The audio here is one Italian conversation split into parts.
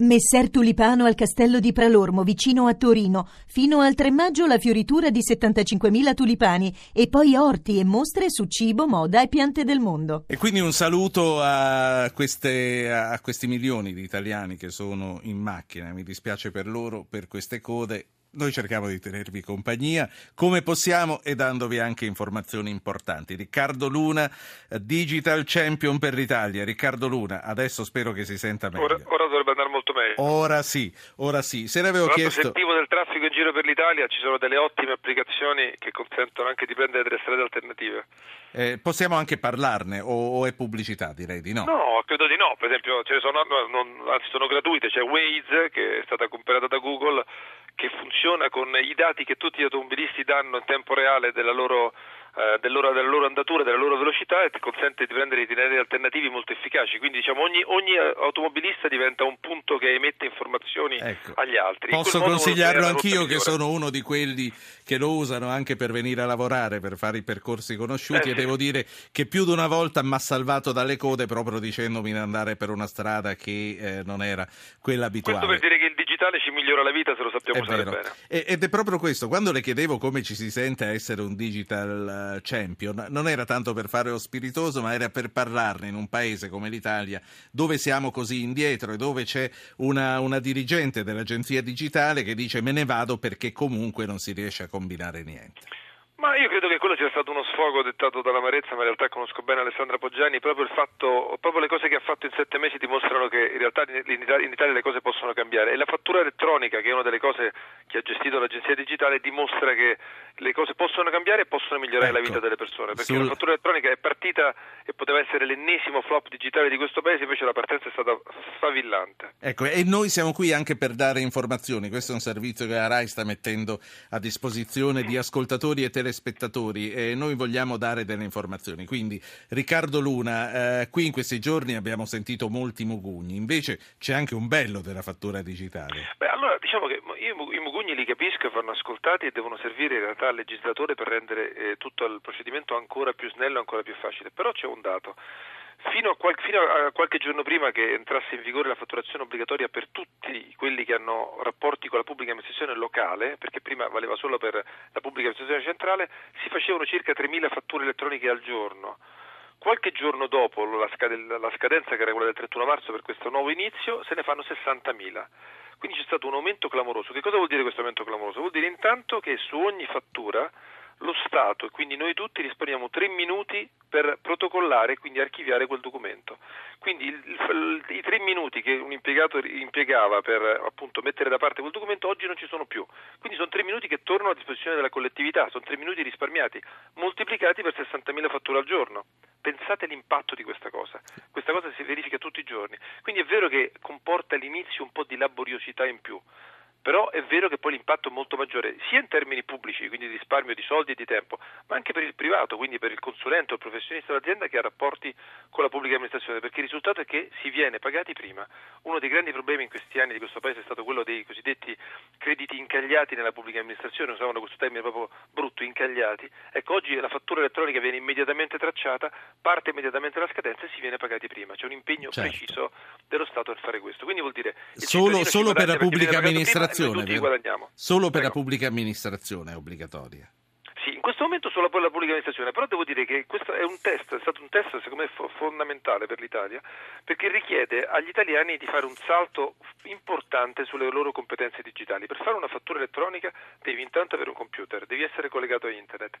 Messer Tulipano al castello di Pralormo, vicino a Torino. Fino al 3 maggio la fioritura di 75.000 tulipani e poi orti e mostre su cibo, moda e piante del mondo. E quindi un saluto a, queste, a questi milioni di italiani che sono in macchina. Mi dispiace per loro, per queste code. Noi cerchiamo di tenervi compagnia come possiamo e dandovi anche informazioni importanti. Riccardo Luna, Digital Champion per l'Italia. Riccardo Luna, adesso spero che si senta meglio. Ora, ora dovrebbe andare molto meglio. Ora sì, ora sì. Se ne avevo chiesto... sentivo del traffico in giro per l'Italia, ci sono delle ottime applicazioni che consentono anche di prendere delle strade alternative. Eh, possiamo anche parlarne o, o, è pubblicità? Direi di no. No, credo di no. Per esempio, ce ne sono, non, anzi sono gratuite. C'è Waze che è stata comprata da Google che funziona con i dati che tutti gli automobilisti danno in tempo reale della loro eh, della loro andatura, della loro velocità e ti consente di prendere itinerari alternativi molto efficaci. Quindi diciamo, ogni, ogni, automobilista diventa un punto che emette informazioni ecco. agli altri. Posso consigliarlo anch'io che sono uno di quelli che lo usano anche per venire a lavorare, per fare i percorsi conosciuti eh, e sì. devo dire che più di una volta mi ha salvato dalle code proprio dicendomi di andare per una strada che eh, non era quella abituale. Questo per dire che il digitale ci migliora la vita se lo sappiamo usare bene. Ed è proprio questo, quando le chiedevo come ci si sente a essere un digital champion. Non era tanto per fare lo spiritoso, ma era per parlarne in un paese come l'Italia, dove siamo così indietro e dove c'è una, una dirigente dell'agenzia digitale che dice me ne vado perché comunque non si riesce a combinare niente. Ma io credo che quello sia stato uno sfogo dettato dall'amarezza, ma in realtà conosco bene Alessandra Poggiani, proprio il fatto, proprio le cose che ha fatto in sette mesi dimostrano che in realtà in Italia, in Italia le cose possono cambiare. E la fattura elettronica, che è una delle cose che ha gestito l'agenzia digitale, dimostra che le cose possono cambiare e possono migliorare ecco, la vita delle persone, perché sul... la fattura elettronica è partita e poteva essere l'ennesimo flop digitale di questo paese, invece la partenza è stata sfavillante. Ecco, e noi siamo qui anche per dare informazioni, questo è un servizio che la RAI sta mettendo a disposizione di ascoltatori e telespettatori telespettatori e noi vogliamo dare delle informazioni. Quindi, Riccardo Luna, eh, qui in questi giorni abbiamo sentito molti mugugni, invece c'è anche un bello della fattura digitale. Beh, allora diciamo che io i mugugni li capisco vanno ascoltati e devono servire in realtà al legislatore per rendere eh, tutto il procedimento ancora più snello, ancora più facile. Però c'è un dato. Fino a, qualche, fino a, qualche, giorno prima che entrasse in vigore la fatturazione obbligatoria per tutti quelli che hanno rapporti con la pubblica amministrazione locale, perché prima valeva solo per la pubblica amministrazione centrale, si facevano circa 3.000 fatture elettroniche al giorno. Qualche giorno dopo la, scadenza che era quella del 31 marzo per questo nuovo inizio, se ne fanno 60.000. Quindi c'è stato un aumento clamoroso. Che cosa vuol dire questo aumento clamoroso? Vuol dire intanto che su ogni fattura lo Stato e quindi noi tutti disponiamo tre minuti per protocollare e quindi archiviare quel documento. Quindi il, il, i tre minuti che un impiegato impiegava per appunto mettere da parte quel documento oggi non ci sono più. Quindi sono tre minuti che tornano a disposizione della collettività, sono tre minuti risparmiati, moltiplicati per 60.000 fatture al giorno. Pensate all'impatto di questa cosa. Questa cosa si verifica tutti i giorni. Quindi è vero che comporta all'inizio un po' di laboriosità in più però è vero che poi l'impatto è molto maggiore sia in termini pubblici, quindi di risparmio di soldi e di tempo, ma anche per il privato, quindi per il consulente o il professionista dell'azienda che ha rapporti con la pubblica amministrazione, perché il risultato è che si viene pagati prima. Uno dei grandi problemi in questi anni di questo Paese è stato quello dei cosiddetti incagliati nella pubblica amministrazione, usavano questo termine proprio brutto, incagliati. Ecco, oggi la fattura elettronica viene immediatamente tracciata, parte immediatamente la scadenza e si viene pagati prima. C'è un impegno certo. preciso dello Stato per fare questo. Quindi vuol dire... Solo, solo per la pubblica amministrazione amministrazione. Solo per Prego. la pubblica amministrazione è obbligatoria. Sì, in questo momento solo per la pubblica amministrazione, però devo dire che questo è un test, è stato un test secondo me fondamentale per l'Italia, perché richiede agli italiani di fare un salto importante sulle loro competenze digitali. Per fare una fattura elettronica devi intanto avere un computer, devi essere collegato a internet,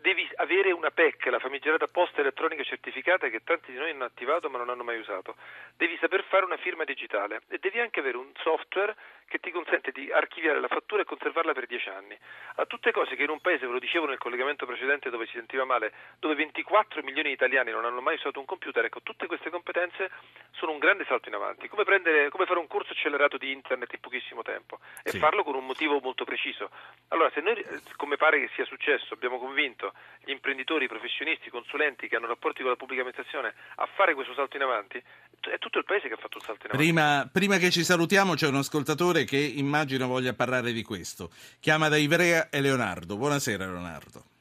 devi avere una PEC, la famigerata posta elettronica certificata che tanti di noi hanno attivato ma non hanno mai usato, devi saper fare una firma digitale e devi anche avere un software che ti consente di archiviare la fattura e conservarla per dieci anni. A tutte cose che in un paese, ve lo dicevo nel collegamento precedente dove si sentiva male, dove 24 milioni di italiani non hanno mai usato un computer, ecco, tutte queste competenze sono un grande salto in avanti. Come, prendere, come fare un corso accelerato di internet in pochissimo tempo e sì. farlo con un motivo molto preciso. Allora, se noi, come pare che sia successo, abbiamo convinto gli imprenditori, i professionisti, i consulenti che hanno rapporti con la pubblica amministrazione a fare questo salto in avanti, è tutto il paese che ha fatto un salto in avanti. Prima, prima che ci salutiamo c'è un ascoltatore che immagino voglia parlare di questo. Chiama da Ivrea e Leonardo. Buonasera Leonardo.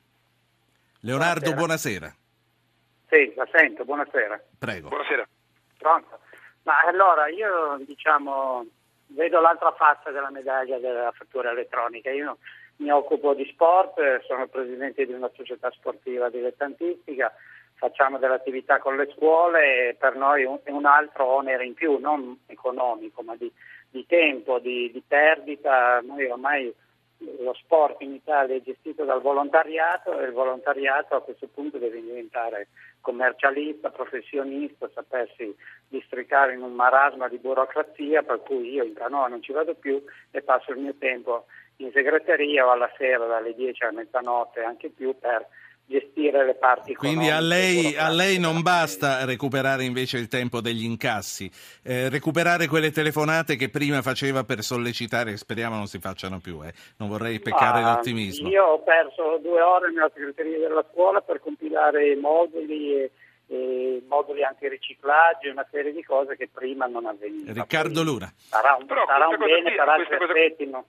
Leonardo, buonasera. buonasera. Sì, la sento, buonasera. Prego. Buonasera. Pronto? Ma allora io diciamo vedo l'altra faccia della medaglia della fattura elettronica. Io mi occupo di sport, sono presidente di una società sportiva dilettantistica, facciamo dell'attività con le scuole e per noi è un altro onere in più, non economico, ma di, di tempo, di, di perdita. Noi ormai lo sport in Italia è gestito dal volontariato e il volontariato a questo punto deve diventare commercialista, professionista, sapersi districare in un marasma di burocrazia per cui io in canoa non ci vado più e passo il mio tempo in segreteria o alla sera dalle 10 a mezzanotte anche più per gestire le parti Quindi a lei, a lei non basta recuperare invece il tempo degli incassi, eh, recuperare quelle telefonate che prima faceva per sollecitare, speriamo non si facciano più, eh. non vorrei peccare ah, d'ottimismo. Io ho perso due ore nella segreteria della scuola per compilare moduli e, e moduli antiriciclaggio e una serie di cose che prima non avvenivano. Riccardo Lura. Sarà un, sarà un bene altri aspetti, no?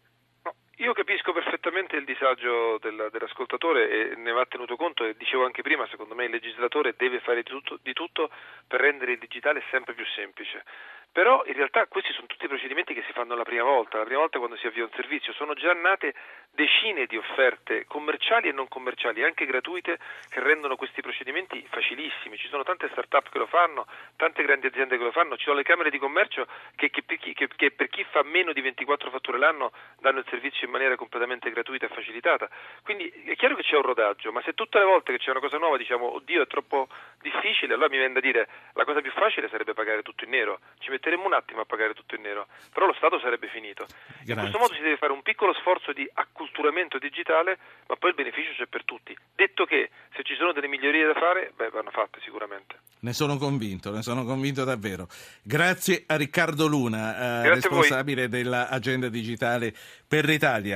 Io capisco perfettamente il disagio del, dell'ascoltatore e ne va tenuto conto e dicevo anche prima, secondo me il legislatore deve fare di tutto, di tutto per rendere il digitale sempre più semplice. Però in realtà questi sono tutti procedimenti che si fanno la prima volta, la prima volta quando si avvia un servizio, sono già nate decine di offerte commerciali e non commerciali, anche gratuite, che rendono questi procedimenti facilissimi. Ci sono tante start-up che lo fanno, tante grandi aziende che lo fanno, ci sono le camere di commercio che, che, che, che per chi fa meno di 24 fatture l'anno danno il servizio in maniera completamente gratuita e facilitata. Quindi è chiaro che c'è un rodaggio, ma se tutte le volte che c'è una cosa nuova diciamo oddio è troppo difficile, allora mi viene da dire la cosa più facile sarebbe pagare tutto in nero. Ci metteremo un attimo a pagare tutto in nero, però lo Stato sarebbe finito. Grazie. In questo modo si deve fare un piccolo sforzo di acculturamento digitale, ma poi il beneficio c'è per tutti. Detto che se ci sono delle migliorie da fare, beh, vanno fatte sicuramente. Ne sono convinto, ne sono convinto davvero. Grazie a Riccardo Luna, eh, responsabile dell'agenda digitale per l'Italia.